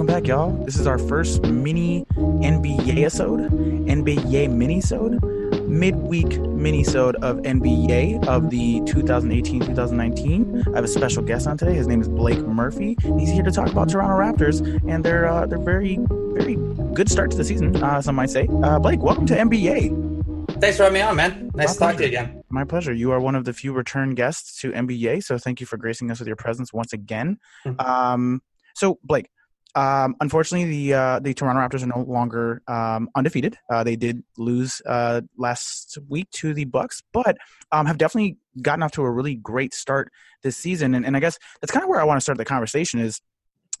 welcome back, y'all. This is our first mini NBA episode, NBA mini-sode, midweek mini-sode of NBA of the 2018-2019. I have a special guest on today. His name is Blake Murphy. He's here to talk about Toronto Raptors and their uh, their very very good start to the season. Uh, some might say. Uh, Blake, welcome to NBA. Thanks for having me on, man. Nice My to talk to you again. My pleasure. You are one of the few return guests to NBA, so thank you for gracing us with your presence once again. Mhm. Um, so, Blake, um, unfortunately, the uh, the Toronto Raptors are no longer um, undefeated. Uh, they did lose uh, last week to the Bucks, but um, have definitely gotten off to a really great start this season. And, and I guess that's kind of where I want to start the conversation. Is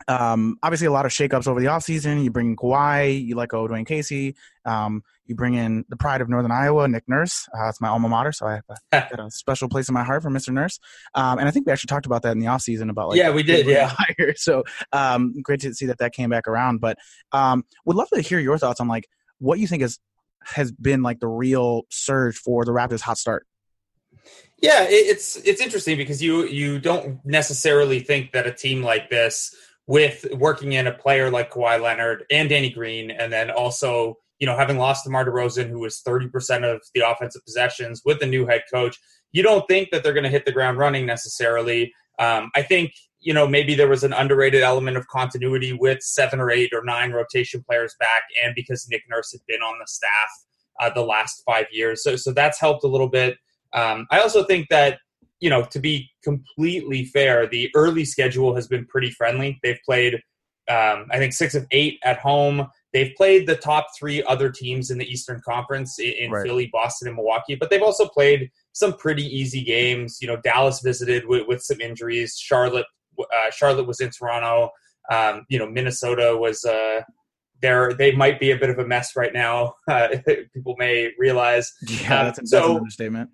um, obviously a lot of shakeups over the offseason. You bring in Kawhi, you let go of Dwane Casey, um, you bring in the pride of Northern Iowa, Nick Nurse. Uh, it's my alma mater, so I have a, got a special place in my heart for Mr. Nurse. Um, and I think we actually talked about that in the offseason about like yeah, we did. Yeah. So um, great to see that that came back around. But um, would love to hear your thoughts on like what you think is has been like the real surge for the Raptors' hot start. Yeah, it, it's it's interesting because you you don't necessarily think that a team like this, with working in a player like Kawhi Leonard and Danny Green, and then also you know having lost DeMar DeRozan, who was thirty percent of the offensive possessions with the new head coach, you don't think that they're going to hit the ground running necessarily. Um, I think you know maybe there was an underrated element of continuity with seven or eight or nine rotation players back, and because Nick Nurse had been on the staff uh, the last five years, so so that's helped a little bit. Um, I also think that, you know, to be completely fair, the early schedule has been pretty friendly. They've played, um, I think, six of eight at home. They've played the top three other teams in the Eastern Conference in, Right. Philly, Boston, and Milwaukee, but they've also played some pretty easy games. You know, Dallas visited with, with some injuries. Charlotte, uh, Charlotte was in Toronto. Um, you know, Minnesota was. Uh, they're, they might be a bit of a mess right now. Uh, people may realize Yeah, Um, that's, that's so- an understatement.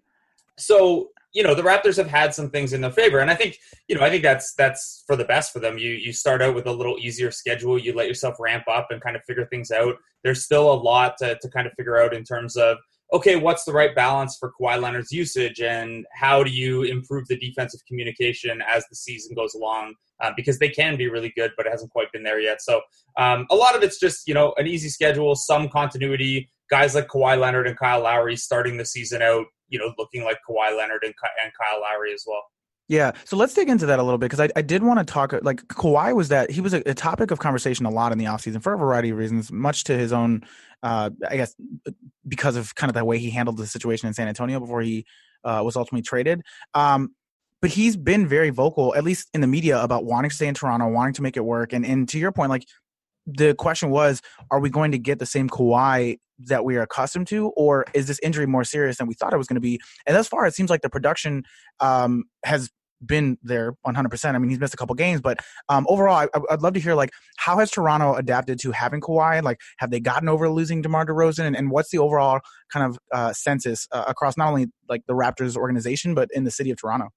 so you know the Raptors have had some things in their favor, and I think you know I think that's that's for the best for them. You you start out with a little easier schedule, you let yourself ramp up and kind of figure things out. There's still a lot to, to kind of figure out in terms of okay, what's the right balance for Kawhi Leonard's usage, and how do you improve the defensive communication as the season goes along? Uh, because they can be really good, but it hasn't quite been there yet. So um, a lot of it's just you know an easy schedule, some continuity. Guys like Kawhi Leonard and Kyle Lowry starting the season out you know, looking like Kawhi Leonard and, and Kyle Lowry as well. Yeah, so let's dig into that a little bit because I, I did want to talk like Kawhi was that he was a, a topic of conversation a lot in the offseason for a variety of reasons, much to his own, uh, I guess, because of kind of the way he handled the situation in San Antonio before he uh, was ultimately traded. Um, but he's been very vocal, at least in the media, about wanting to stay in Toronto, wanting to make it work. And and to your point, like the question was, are we going to get the same Kawhi that we are accustomed to, or is this injury more serious than we thought it was going to be? And thus far, as it seems like the production um, has been there 100%. I mean, he's missed a couple games, but um, overall, I, I'd love to hear like how has Toronto adapted to having Kawhi? Like, have they gotten over losing DeMar DeRozan, and, and what's the overall kind of uh, census uh, across not only like the Raptors organization but in the city of Toronto?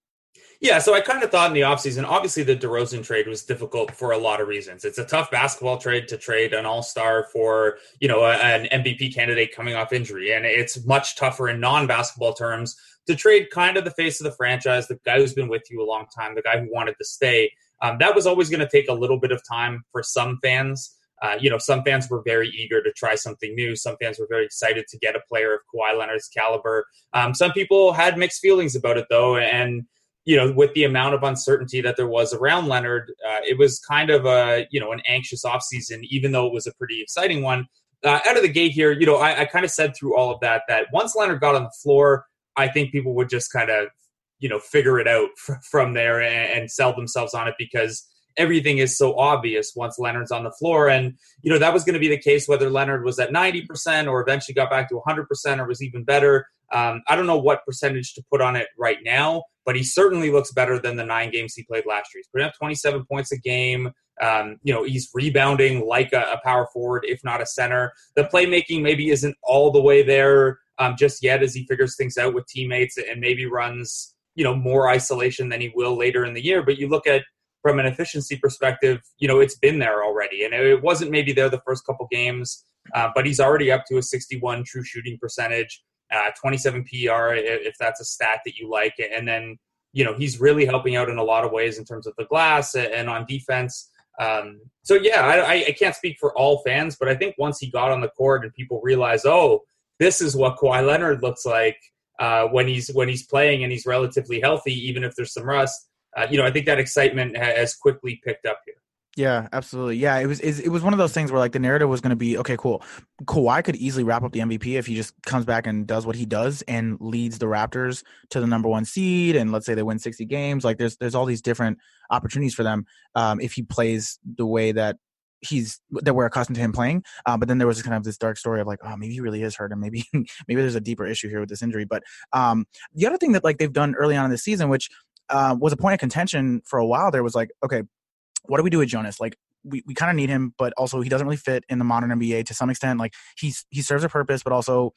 Yeah, so I kind of thought in the offseason, obviously the DeRozan trade was difficult for a lot of reasons. It's a tough basketball trade to trade an all-star for, you know, a, an MVP candidate coming off injury. And it's much tougher in non-basketball terms to trade kind of the face of the franchise, the guy who's been with you a long time, the guy who wanted to stay. Um, that was always going to take a little bit of time for some fans. Uh, you know, some fans were very eager to try something new. Some fans were very excited to get a player of Kawhi Leonard's caliber. Um, some people had mixed feelings about it, though, and you know, with the amount of uncertainty that there was around Leonard, uh, it was kind of a you know an anxious offseason, even though it was a pretty exciting one. Uh, out of the gate here, you know, I, I kind of said through all of that that once Leonard got on the floor, I think people would just kind of you know figure it out f- from there and, and sell themselves on it because everything is so obvious once Leonard's on the floor. And, you know, that was going to be the case whether Leonard was at 90% or eventually got back to 100% or was even better. Um, I don't know what percentage to put on it right now, but he certainly looks better than the nine games he played last year. He's putting up 27 points a game. Um, you know, he's rebounding like a, a, power forward, if not a center. The playmaking maybe isn't all the way there um, just yet as he figures things out with teammates and maybe runs, you know, more isolation than he will later in the year. But you look at from an efficiency perspective, you know, it's been there already. And it wasn't maybe there the first couple games, uh, but he's already up to a 61 true shooting percentage, uh, 27 PR, if that's a stat that you like. And then, you know, he's really helping out in a lot of ways in terms of the glass and on defense. Um, so yeah, I, I can't speak for all fans, but I think once he got on the court and people realize, oh, this is what Kawhi Leonard looks like uh, when he's when he's playing and he's relatively healthy, even if there's some rust. Uh, you know, I think that excitement has quickly picked up here. Yeah, absolutely. Yeah, it was it was one of those things where like the narrative was going to be okay, cool. Kawhi could easily wrap up the MVP if he just comes back and does what he does and leads the Raptors to the number one seed, and let's say they win sixty games. Like there's there's all these different opportunities for them um, if he plays the way that he's that we're accustomed to him playing. Uh, but then there was this kind of this dark story of like, oh, maybe he really is hurt, and maybe maybe there's a deeper issue here with this injury. But um, the other thing that like they've done early on in the season, which uh, was a point of contention for a while, there was like, okay, what do we do with Jonas? Like we, we kind of need him, but also he doesn't really fit in the modern NBA to some extent. Like he's he serves a purpose, but also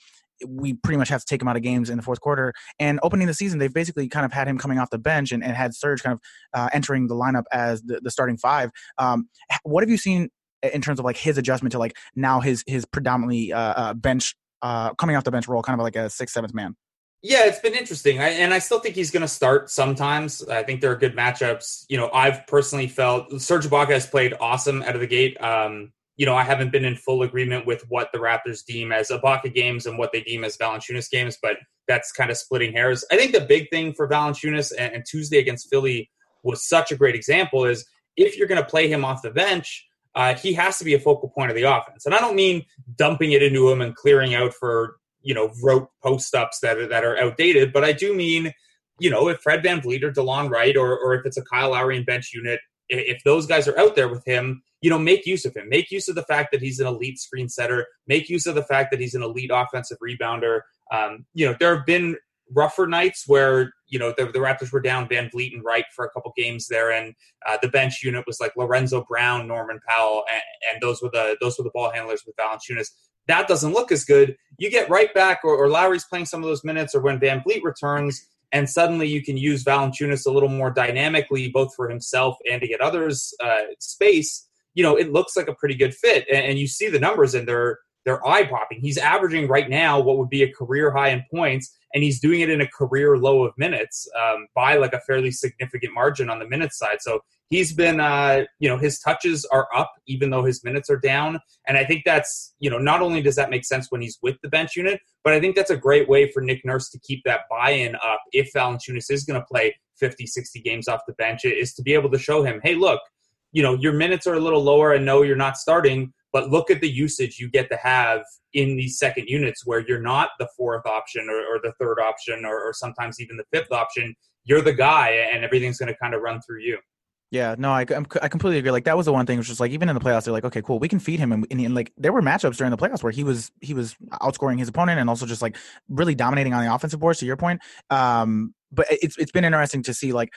we pretty much have to take him out of games in the fourth quarter. And opening the season, they've basically kind of had him coming off the bench and, and had Serge kind of uh, entering the lineup as the, the starting five. Um, what have you seen in terms of like his adjustment to like now his his predominantly uh, uh, bench uh, coming off the bench role, kind of like a sixth seventh man? Yeah, it's been interesting, I, and I still think he's going to start sometimes. I think there are good matchups. You know, I've personally felt Serge Ibaka has played awesome out of the gate. Um, you know, I haven't been in full agreement with what the Raptors deem as Ibaka games and what they deem as Valanciunas games, but that's kind of splitting hairs. I think the big thing for Valanciunas and, and Tuesday against Philly was such a great example is if you're going to play him off the bench, uh, he has to be a focal point of the offense. And I don't mean dumping it into him and clearing out for you know rote post ups that are, that are outdated. But I do mean you know if Fred VanVleet or Delon Wright or or if it's a Kyle Lowry and bench unit, if those guys are out there with him, you know, make use of him. Make use of the fact that he's an elite screen setter. Make use of the fact that he's an elite offensive rebounder. Um, you know, there have been rougher nights where you know the, the Raptors were down Van Vliet and Wright for a couple games there, and uh, the bench unit was like Lorenzo Brown, Norman Powell, and, and, those were the those were the ball handlers with Valanciunas that doesn't look as good. You get right back, or, or Lowry's playing some of those minutes, or when VanVleet returns, and suddenly you can use Valanciunas a little more dynamically, both for himself and to get others uh, space. You know, it looks like a pretty good fit, and, and you see the numbers, and they're they're eye popping. He's averaging right now what would be a career high in points, and he's doing it in a career low of minutes um, by like a fairly significant margin on the minutes side. So he's been, uh, you know, his touches are up even though his minutes are down, and I think that's, you know, not only does that make sense when he's with the bench unit, but I think that's a great way for Nick Nurse to keep that buy-in up if Valanciunas is going to play 50, 60 games off the bench, is to be able to show him, hey, look, you know, your minutes are a little lower, and no, you're not starting but look at the usage you get to have in these second units where you're not the fourth option or, or the third option or, or, sometimes even the fifth option. You're the guy, and everything's going to kind of run through you. Yeah, no, I, I'm, i completely agree. Like that was the one thing, which was like even in the playoffs, they're like, okay, cool, we can feed him, and, and, and, like there were matchups during the playoffs where he was he was outscoring his opponent and also just like really dominating on the offensive boards. To your point, um, but it's it's been interesting to see like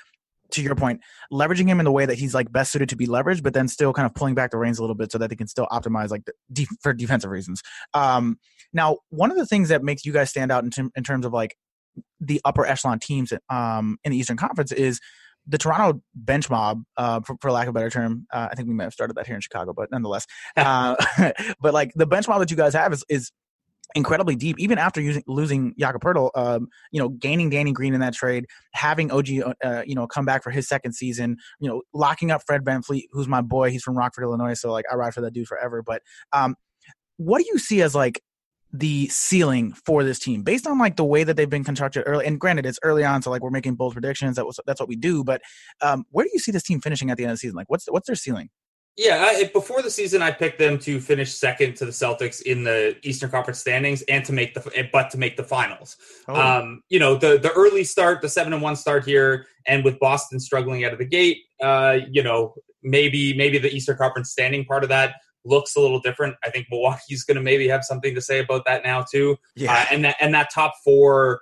to your point, leveraging him in the way that he's like best suited to be leveraged, but then still kind of pulling back the reins a little bit so that they can still optimize like def- for defensive reasons. Um, now, one of the things that makes you guys stand out in, t- in terms of like the upper echelon teams um, in the Eastern Conference is the Toronto bench mob, uh, for, for, lack of a better term. Uh, I think we might have started that here in Chicago, but nonetheless, uh, but like the bench mob that you guys have is, is incredibly deep, even after using, losing Jakob Poeltl, um, you know, gaining Danny Green in that trade, having OG, uh, you know, come back for his second season, you know, locking up Fred VanVleet, who's my boy. He's from Rockford, Illinois. So like I ride for that dude forever. But um, what do you see as like the ceiling for this team based on like the way that they've been constructed early? And granted, it's early on. So like we're making bold predictions. That was, that's what we do. But um, where do you see this team finishing at the end of the season? Like what's, what's their ceiling? Yeah, I, before the season, I picked them to finish second to the Celtics in the Eastern Conference standings, and to make the but to make the finals. Oh. Um, you know, the the early start, the seven and one start here, and with Boston struggling out of the gate, uh, you know, maybe maybe the Eastern Conference standing part of that looks a little different. I think Milwaukee's going to maybe have something to say about that now too. Yeah, uh, and that and that top four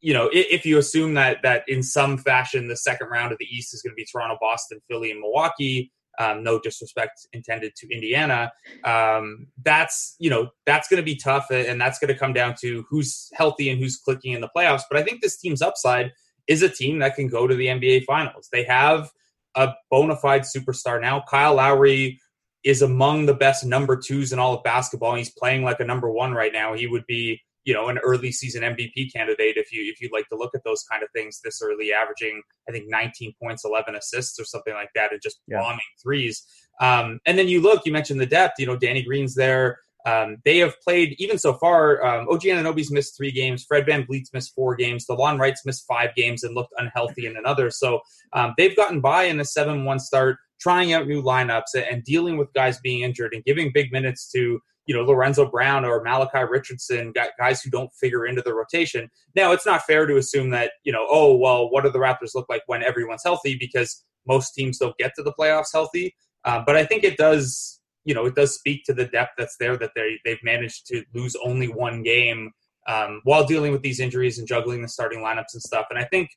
you know, if you assume that that in some fashion the second round of the East is going to be Toronto, Boston, Philly, and Milwaukee, um, no disrespect intended to Indiana. Um, that's you know that's going to be tough, and that's going to come down to who's healthy and who's clicking in the playoffs. But I think this team's upside is a team that can go to the NBA Finals. They have a bona fide superstar now. Kyle Lowry is among the best number twos in all of basketball. He's playing like a number one right now. He would be you know an early season MVP candidate if you if you like to look at those kind of things this early, averaging I think 19 points, 11 assists or something like that, and just yeah. bombing threes. Um, and then you look, you mentioned the depth. You know, Danny Green's there. Um, they have played even so far. Um, OG Anunoby's missed three games. Fred Van VanVleet's missed four games. DeLon Wright's missed five games and looked unhealthy in another. So um, they've gotten by in a seven-one start, trying out new lineups and dealing with guys being injured and giving big minutes to you know Lorenzo Brown or Malachi Richardson, guys who don't figure into the rotation. Now it's not fair to assume that you know oh well what do the Raptors look like when everyone's healthy because most teams don't get to the playoffs healthy. Uh, but I think it does you know, it does speak to the depth that's there that they they've managed to lose only one game um, while dealing with these injuries and juggling the starting lineups and stuff. And I think,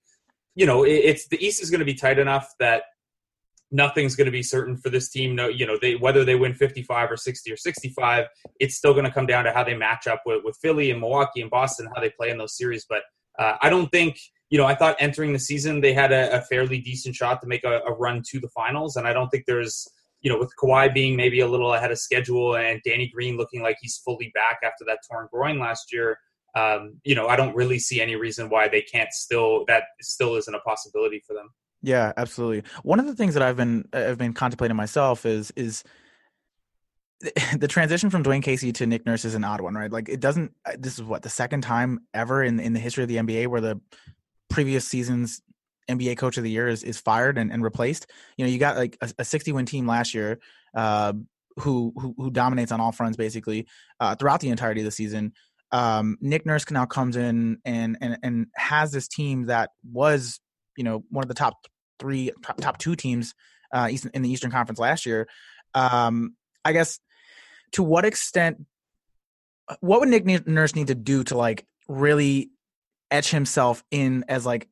you know, it, it's the East is going to be tight enough that nothing's going to be certain for this team. No, you know, they whether they win 55 or 60 or 65, it's still going to come down to how they match up with, with Philly and Milwaukee and Boston, how they play in those series. But uh, I don't think, you know, I thought entering the season they had a, a fairly decent shot to make a, a, run to the finals, and I don't think there's you know, with Kawhi being maybe a little ahead of schedule and Danny Green looking like he's fully back after that torn groin last year, um, you know, I don't really see any reason why they can't still that still isn't a possibility for them. Yeah, absolutely. One of the things that I've been I've been contemplating myself is is the transition from Dwane Casey to Nick Nurse is an odd one, right? Like it doesn't. This is what the second time ever in in the history of the NBA where the previous season's NBA Coach of the Year is is fired and, and replaced. You know, you got like a, a 60 win team last year, uh, who, who who dominates on all fronts basically uh, throughout the entirety of the season. Um, Nick Nurse now comes in and and and has this team that was you know one of the top three top, two teams uh, in the Eastern Conference last year. Um, I guess to what extent, what would Nick Nurse need to do to like really etch himself in as like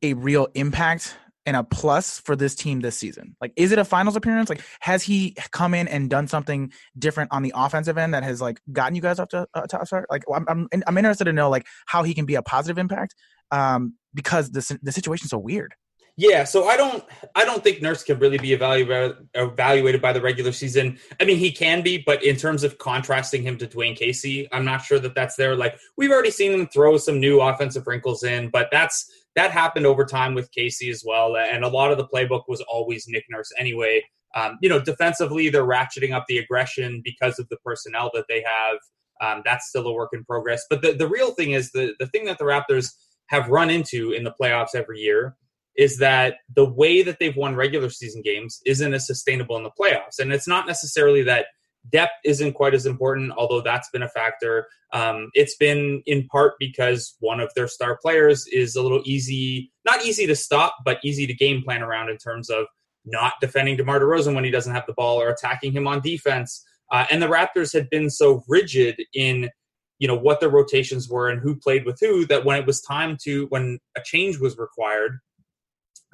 a real impact and a plus for this team this season? Like, is it a finals appearance? Like, has he come in and done something different on the offensive end that has like gotten you guys up to uh, top start? Like, I'm, I'm I'm interested to know like how he can be a positive impact, um, because the the situation's so weird. Yeah, so I don't I don't think Nurse can really be evaluated evaluated by the regular season. I mean, he can be, but in terms of contrasting him to Dwane Casey, I'm not sure that that's there. Like we've already seen him throw some new offensive wrinkles in, but that's that happened over time with Casey as well. And a lot of the playbook was always Nick Nurse anyway. Um, you know, defensively, they're ratcheting up the aggression because of the personnel that they have. Um, that's still a work in progress. But the, the real thing is the, the thing that the Raptors have run into in the playoffs every year is that the way that they've won regular season games isn't as sustainable in the playoffs. And it's not necessarily that depth isn't quite as important, although that's been a factor. Um, it's been in part because one of their star players is a little easy, not easy to stop, but easy to game plan around in terms of not defending DeMar DeRozan when he doesn't have the ball or attacking him on defense. Uh, and the Raptors had been so rigid in you know what their rotations were and who played with who that when it was time to when a change was required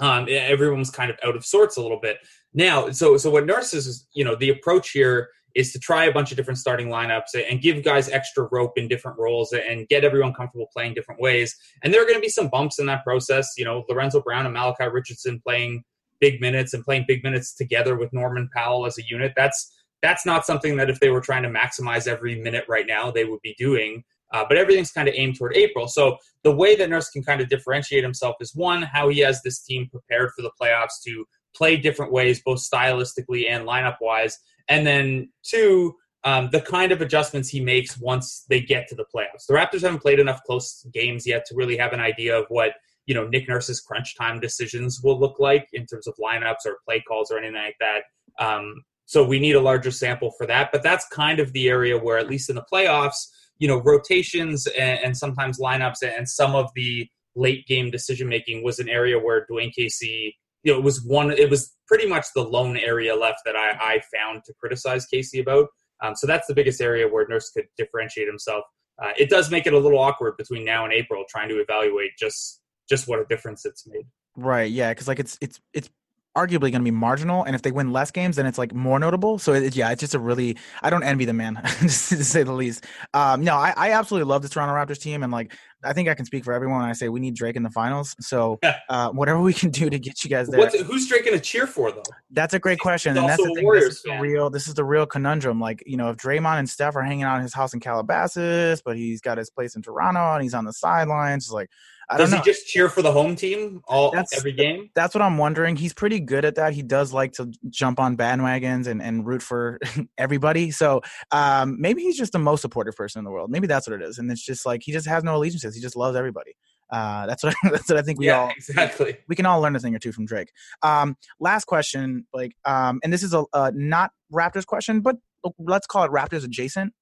um, everyone was kind of out of sorts a little bit now so so what nurses is you know the approach here is to try a bunch of different starting lineups and give guys extra rope in different roles and get everyone comfortable playing different ways. And there are going to be some bumps in that process. You know, Lorenzo Brown and Malachi Richardson playing big minutes and playing big minutes together with Norman Powell as a unit. That's that's not something that if they were trying to maximize every minute right now, they would be doing. Uh, but everything's kind of aimed toward April. So the way that Nurse can kind of differentiate himself is one, how he has this team prepared for the playoffs to play different ways, both stylistically and lineup wise and then two, um, the kind of adjustments he makes once they get to the playoffs. The Raptors haven't played enough close games yet to really have an idea of what you know Nick Nurse's crunch time decisions will look like in terms of lineups or play calls or anything like that. Um, so we need a larger sample for that. But that's kind of the area where, at least in the playoffs, you know, rotations and, and sometimes lineups and some of the late game decision making was an area where Dwane Casey you know, it was one. It was pretty much the lone area left that I, I found to criticize Casey about. Um, so that's the biggest area where Nurse could differentiate himself. Uh, it does make it a little awkward between now and April trying to evaluate just just what a difference it's made. Right. Yeah. Because like it's it's it's arguably going to be marginal, and if they win less games, then it's like more notable. So it, yeah, it's just a really I don't envy the man to say the least. Um, no, I, I absolutely love the Toronto Raptors team, and like I think I can speak for everyone when I say we need Drake in the finals. So uh, whatever we can do to get you guys there. What's, who's Drake going to cheer for though? That's a great question, and that's the thing. This is the real. This is the real conundrum. Like you know, if Draymond and Steph are hanging out in his house in Calabasas, but he's got his place in Toronto and he's on the sidelines, like I does he just cheer for the home team all that's, every game? That's what I'm wondering. He's pretty good at that. He does like to jump on bandwagons and, and root for everybody. So um, maybe he's just the most supportive person in the world. Maybe that's what it is. And it's just like he just has no allegiances. He just loves everybody. Uh, that's what I, that's what I think we yeah, all exactly. We can all learn a thing or two from Drake. Um, last question, like, um, and this is a, a not Raptors question, but let's call it Raptors adjacent.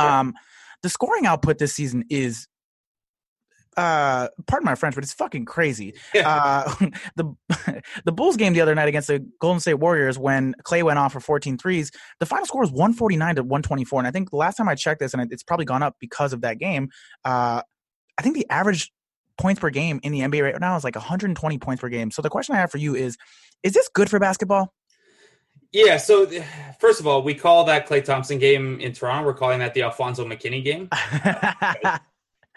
Sure. Um, the scoring output this season is uh pardon my french but it's fucking crazy uh the the bulls game the other night against the golden state warriors when Klay went off for 14 threes the final score was 149 to 124 and i think the last time i checked this and it's probably gone up because of that game uh i think the average points per game in the nba right now is like 120 points per game so the question i have for you is is this good for basketball yeah, so first of all, we call that Klay Thompson game in Toronto. We're calling that the Alfonzo McKinnie game.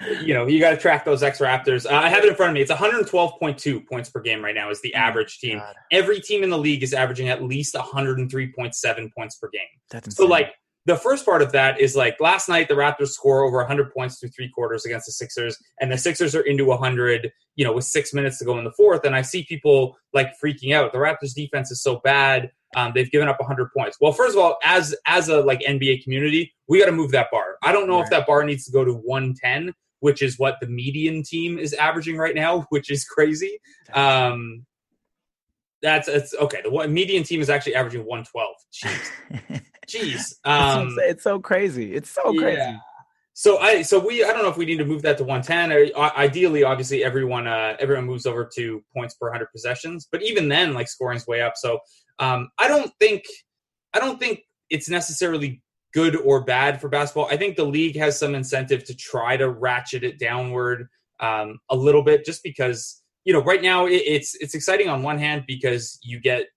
you know, you got to track those X Raptors. Uh, I have it in front of me. It's 112.2 points per game right now is the oh average team. God. Every team in the league is averaging at least 103.7 points per game. That's insane. So like the first part of that is like last night the Raptors score over 100 points through three quarters against the Sixers, and the Sixers are into 100, you know, with six minutes to go in the fourth. And I see people like freaking out. The Raptors defense is so bad. Um, they've given up 100 points. Well, first of all, as as a like NBA community, we got to move that bar. I don't know right. if that bar needs to go to 110 which is what the median team is averaging right now, which is crazy. Um, that's it's okay. The median team is actually averaging 112. Jeez. Um, it's so crazy. It's so crazy. Yeah. So I so we I don't know if we need to move that to 110. Or, ideally, obviously, everyone uh, everyone moves over to points per 100 possessions. But even then, like scoring's way up. So um, I don't think I don't think it's necessarily good or bad for basketball. I think the league has some incentive to try to ratchet it downward um, a little bit, just because you know right now it, it's it's exciting on one hand because you get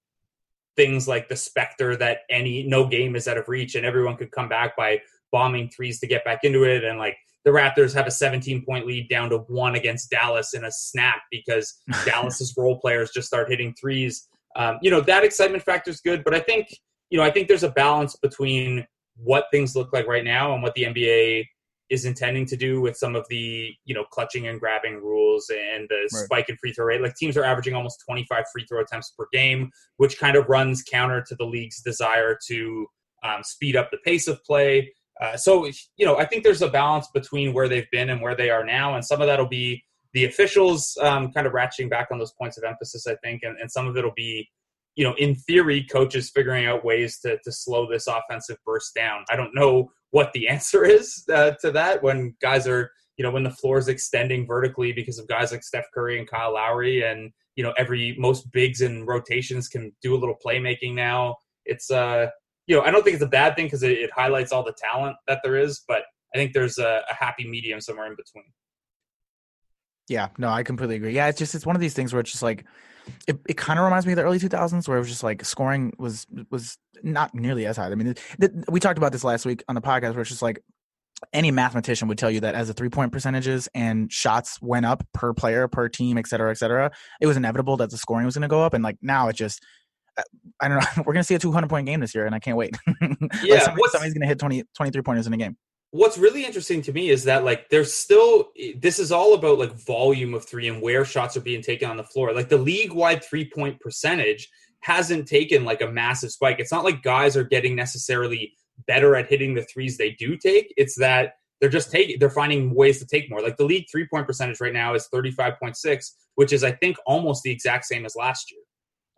things like the specter that any no game is out of reach and everyone could come back by bombing threes to get back into it and like the Raptors have a 17 point lead down to one against Dallas in a snap because Dallas's role players just start hitting threes. Um, you know that excitement factor is good, but I think you know I think there's a balance between what things look like right now and what the NBA is intending to do with some of the you know clutching and grabbing rules and the right. spike in free throw rate. Like teams are averaging almost 25 free throw attempts per game, which kind of runs counter to the league's desire to um, speed up the pace of play. Uh, so you know, I think there's a balance between where they've been and where they are now, and some of that'll be the officials um, kind of ratcheting back on those points of emphasis, I think, and, and some of it'll be you know, in theory, coaches figuring out ways to, to slow this offensive burst down. I don't know what the answer is uh, to that when guys are, you know, when the floor is extending vertically because of guys like Steph Curry and Kyle Lowry, and you know, every most bigs and rotations can do a little playmaking now. It's uh, you know, I don't think it's a bad thing because it, it, highlights all the talent that there is, but I think there's a, a happy medium somewhere in between. Yeah, no, I completely agree. Yeah, it's just it's one of these things where it's just like it, it kind of reminds me of the early 2000s where it was just like scoring was was not nearly as high. I mean, it, it, we talked about this last week on the podcast where it's just like any mathematician would tell you that as the three point percentages and shots went up per player, per team, et cetera, et cetera, it was inevitable that the scoring was going to go up. And like now it just, uh, I don't know, we're going to see a 200 point game this year and I can't wait. Yeah. like somebody, somebody's going to hit 20, 23 pointers in a game what's really interesting to me is that like there's still this is all about like volume of three and where shots are being taken on the floor. Like the league wide three point percentage hasn't taken like a massive spike. It's not like guys are getting necessarily better at hitting the threes they do take. It's that they're just taking they're finding ways to take more. Like the league three point percentage right now is 35.6 which is i think almost the exact same as last year.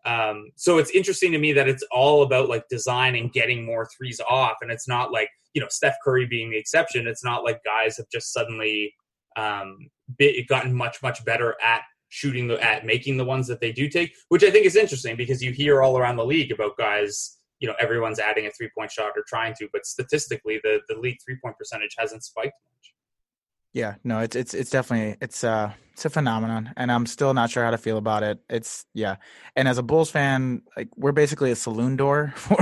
Um, so it's interesting to me that it's all about like design and getting more threes off, and it's not like you know Steph Curry being the exception. It's not like guys have just suddenly um, gotten much much better at shooting the at making the ones that they do take, which I think is interesting because you hear all around the league about guys. You know, everyone's adding a three point shot or trying to, but statistically, the the league three point percentage hasn't spiked much. Yeah, no, it's it's it's definitely it's uh it's a phenomenon, and I'm still not sure how to feel about it. It's yeah, and as a Bulls fan, like we're basically a saloon door for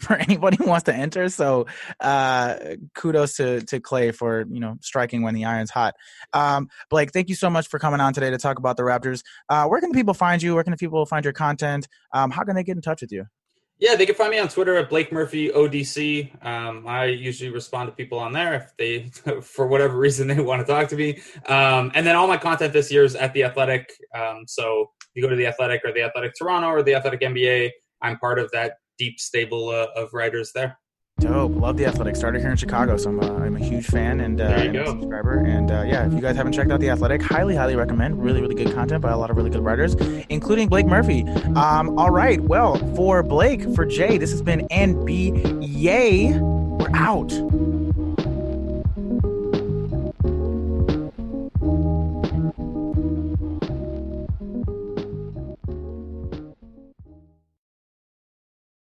for anybody who wants to enter. So, uh, kudos to to Klay for you know striking when the iron's hot. Um, Blake, thank you so much for coming on today to talk about the Raptors. Uh, where can people find you? Where can people find your content? Um, how can they get in touch with you? Yeah, they can find me on Twitter at Blake Murphy ODC. Um, I usually respond to people on there if they, for whatever reason, they want to talk to me. Um, and then all my content this year is at the Athletic. Um, so you go to the Athletic or the Athletic Toronto or the Athletic NBA. I'm part of that deep stable uh, of writers there. Dope. Love the Athletic. Started here in Chicago, so I'm, uh, I'm a huge fan and, uh, and a subscriber. And uh, yeah, if you guys haven't checked out the Athletic, highly, highly recommend. Really, really good content by a lot of really good writers, including Blake Murphy. Um, all right. Well, for Blake, for Jay, this has been NBA. We're out.